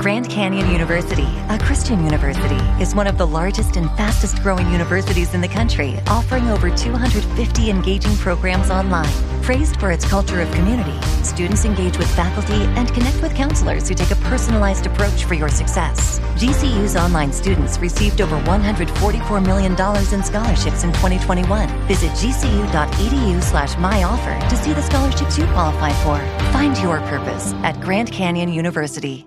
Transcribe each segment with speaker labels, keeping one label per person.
Speaker 1: Grand Canyon University, a Christian university, is one of the largest and fastest growing universities in the country, offering over 250 engaging programs online. Praised for its culture of community, students engage with faculty and connect with counselors who take a personalized approach for your success. GCU's online students received over $144 million in scholarships in 2021. Visit gcu.edu slash myoffer to see the scholarships you qualify for. Find your purpose at Grand Canyon University.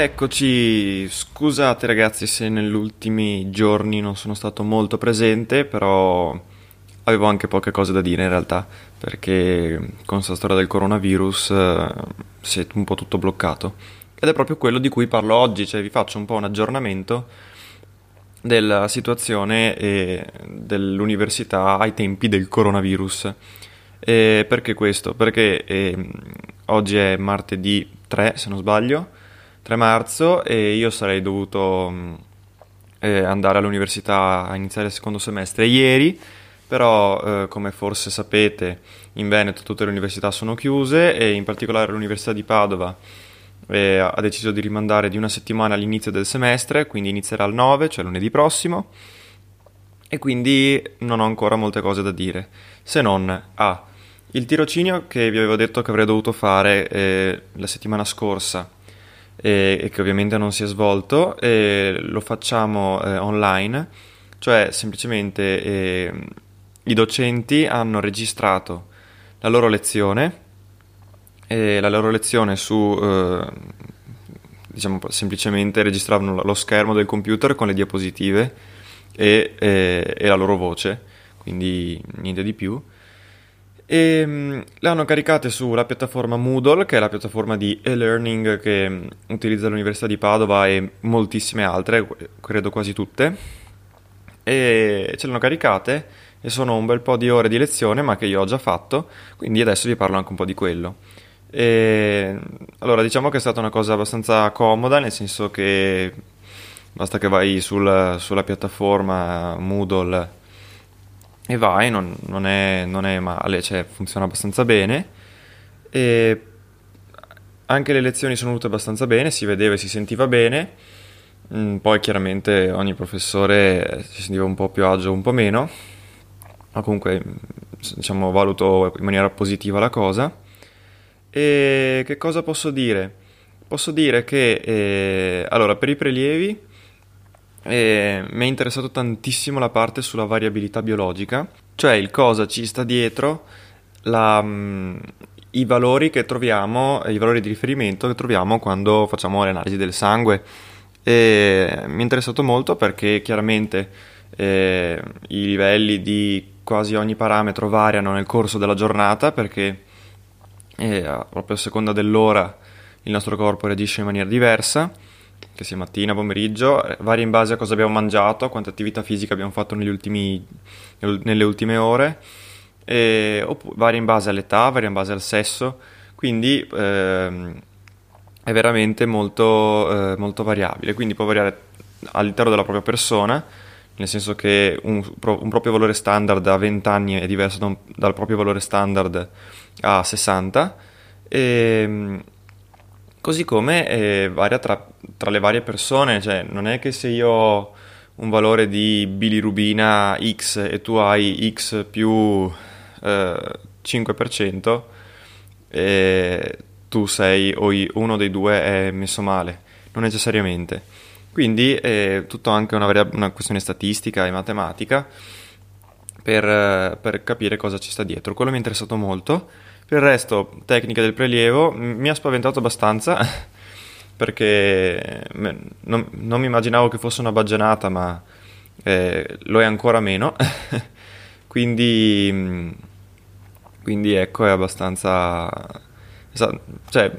Speaker 2: Eccoci, scusate ragazzi se negli ultimi giorni non sono stato molto presente, però avevo anche poche cose da dire in realtà, perché con questa storia del coronavirus eh, si è un po' tutto bloccato. Ed è proprio quello di cui parlo oggi, cioè vi faccio un po' un aggiornamento della situazione eh, dell'università ai tempi del coronavirus. E perché questo? Perché eh, oggi è martedì 3, se non sbaglio, 3 marzo e io sarei dovuto mm, eh, andare all'università a iniziare il secondo semestre ieri, però eh, come forse sapete in Veneto tutte le università sono chiuse e in particolare l'Università di Padova eh, ha deciso di rimandare di una settimana all'inizio del semestre, quindi inizierà il 9, cioè lunedì prossimo, e quindi non ho ancora molte cose da dire, se non A. Ah, il tirocinio che vi avevo detto che avrei dovuto fare eh, la settimana scorsa e, e che ovviamente non si è svolto, lo facciamo eh, online, cioè semplicemente eh, i docenti hanno registrato la loro lezione, la loro lezione su, eh, diciamo semplicemente registravano lo schermo del computer con le diapositive e, e, e la loro voce, quindi niente di più e um, le hanno caricate sulla piattaforma Moodle, che è la piattaforma di e-learning che um, utilizza l'Università di Padova e moltissime altre, credo quasi tutte. E ce le hanno caricate e sono un bel po' di ore di lezione, ma che io ho già fatto, quindi adesso vi parlo anche un po' di quello. E, allora, diciamo che è stata una cosa abbastanza comoda, nel senso che basta che vai sul, sulla piattaforma Moodle e vai, non, non, è, non è, male, cioè funziona abbastanza bene. E anche le lezioni sono venute abbastanza bene, si vedeva e si sentiva bene. Mm, poi chiaramente ogni professore si sentiva un po' più agio, un po' meno. Ma comunque, diciamo, valuto in maniera positiva la cosa. E che cosa posso dire? Posso dire che, eh, allora, per i prelievi e mi è interessato tantissimo la parte sulla variabilità biologica, cioè il cosa ci sta dietro, la, mm, i valori che troviamo, i valori di riferimento che troviamo quando facciamo le analisi del sangue. E mi è interessato molto perché chiaramente eh, i livelli di quasi ogni parametro variano nel corso della giornata perché eh, proprio a seconda dell'ora il nostro corpo reagisce in maniera diversa che sia mattina, pomeriggio, varia in base a cosa abbiamo mangiato, quanta attività fisica abbiamo fatto ultimi, nelle ultime ore, e, oppure, varia in base all'età, varia in base al sesso, quindi ehm, è veramente molto, eh, molto variabile, quindi può variare all'interno della propria persona, nel senso che un, un proprio valore standard a 20 anni è diverso da un, dal proprio valore standard a 60, e, Così come eh, varia tra, tra, le varie persone, cioè non è che se io ho un valore di bilirubina X e tu hai X più eh, 5%, e tu sei o uno dei due è messo male, non necessariamente. Quindi è tutto anche una, varia- una questione statistica e matematica per, per, capire cosa ci sta dietro. Quello mi è interessato molto. Per il resto, tecnica del prelievo, mi ha spaventato abbastanza perché non, non mi immaginavo che fosse una baggianata, ma eh, lo è ancora meno. quindi, quindi ecco, è abbastanza... Cioè,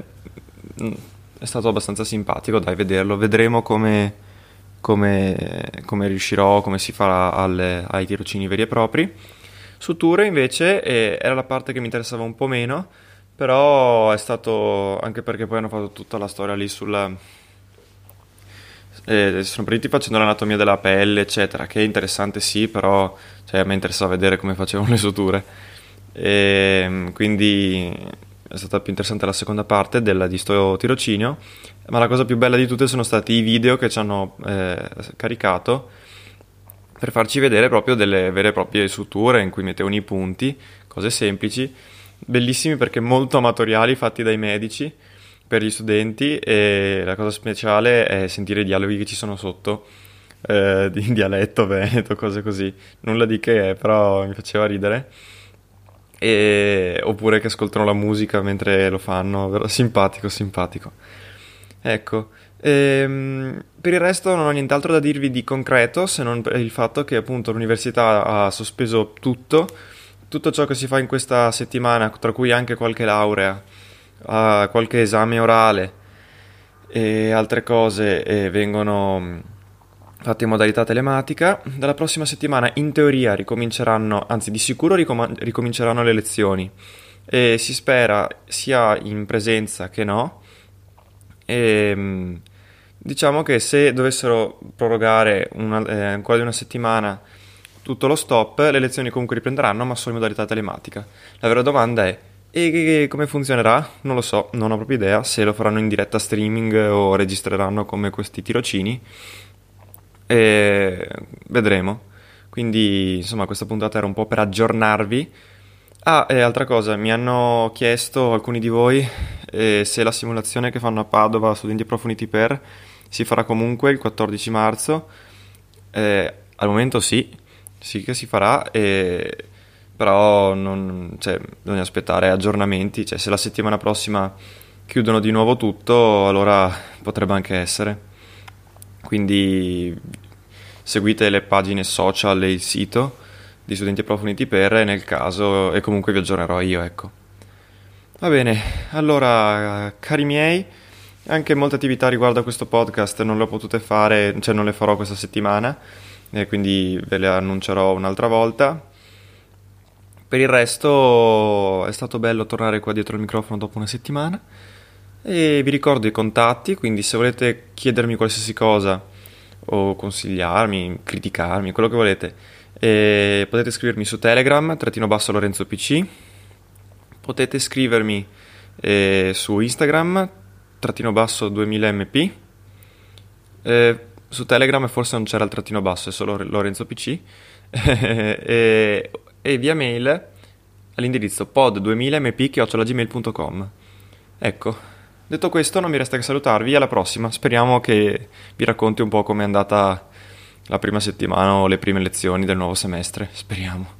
Speaker 2: è stato abbastanza simpatico, dai, vederlo. Vedremo come, come, come riuscirò, come si farà alle, ai tirocini veri e propri. Su Tour invece eh, era la parte che mi interessava un po' meno, però è stato anche perché poi hanno fatto tutta la storia lì sulla... Eh, sono partiti facendo l'anatomia della pelle, eccetera, che è interessante sì, però cioè, a me interessava vedere come facevano le suture. E, ehm, quindi è stata più interessante la seconda parte della, di sto tirocinio, ma la cosa più bella di tutte sono stati i video che ci hanno eh, caricato per farci vedere proprio delle vere e proprie suture in cui mettevano i punti, cose semplici, bellissimi perché molto amatoriali, fatti dai medici per gli studenti e la cosa speciale è sentire i dialoghi che ci sono sotto eh, in dialetto veneto, cose così, nulla di che, però mi faceva ridere e... oppure che ascoltano la musica mentre lo fanno, simpatico, simpatico. Ecco, ehm, per il resto non ho nient'altro da dirvi di concreto se non il fatto che appunto l'università ha sospeso tutto, tutto ciò che si fa in questa settimana, tra cui anche qualche laurea, qualche esame orale e altre cose e vengono fatte in modalità telematica. Dalla prossima settimana in teoria ricominceranno, anzi di sicuro ricom- ricominceranno le lezioni e si spera sia in presenza che no. E, ehm, diciamo che se dovessero prorogare una, eh, ancora di una settimana tutto lo stop, le lezioni comunque riprenderanno, ma solo in modalità telematica. La vera domanda è: e come funzionerà? Non lo so, non ho proprio idea se lo faranno in diretta streaming o registreranno come questi tirocini e vedremo. Quindi, insomma, questa puntata era un po' per aggiornarvi. Ah, e altra cosa, mi hanno chiesto alcuni di voi eh, se la simulazione che fanno a Padova Studenti Approfonditi per si farà comunque il 14 marzo. Eh, al momento sì, sì che si farà, eh, però non, cioè, bisogna aspettare aggiornamenti. Cioè, se la settimana prossima chiudono di nuovo tutto, allora potrebbe anche essere. Quindi seguite le pagine social e il sito di Studenti Approfonditi per nel caso e comunque vi aggiornerò io, ecco. Va bene, allora cari miei, anche molte attività riguardo a questo podcast non le ho potute fare, cioè non le farò questa settimana, e quindi ve le annuncerò un'altra volta. Per il resto è stato bello tornare qua dietro il microfono dopo una settimana e vi ricordo i contatti, quindi se volete chiedermi qualsiasi cosa o consigliarmi, criticarmi, quello che volete, e potete scrivermi su Telegram, trattino basso Lorenzo PC, potete scrivermi eh, su Instagram, trattino basso 2000mp, eh, su Telegram forse non c'era il trattino basso, è solo Lorenzo PC, e, e, via mail all'indirizzo pod2000mp.gmail.com. Ecco, Detto questo, non mi resta che salutarvi. Alla prossima. Speriamo che vi racconti un po' com'è andata la prima settimana o le prime lezioni del nuovo semestre. Speriamo.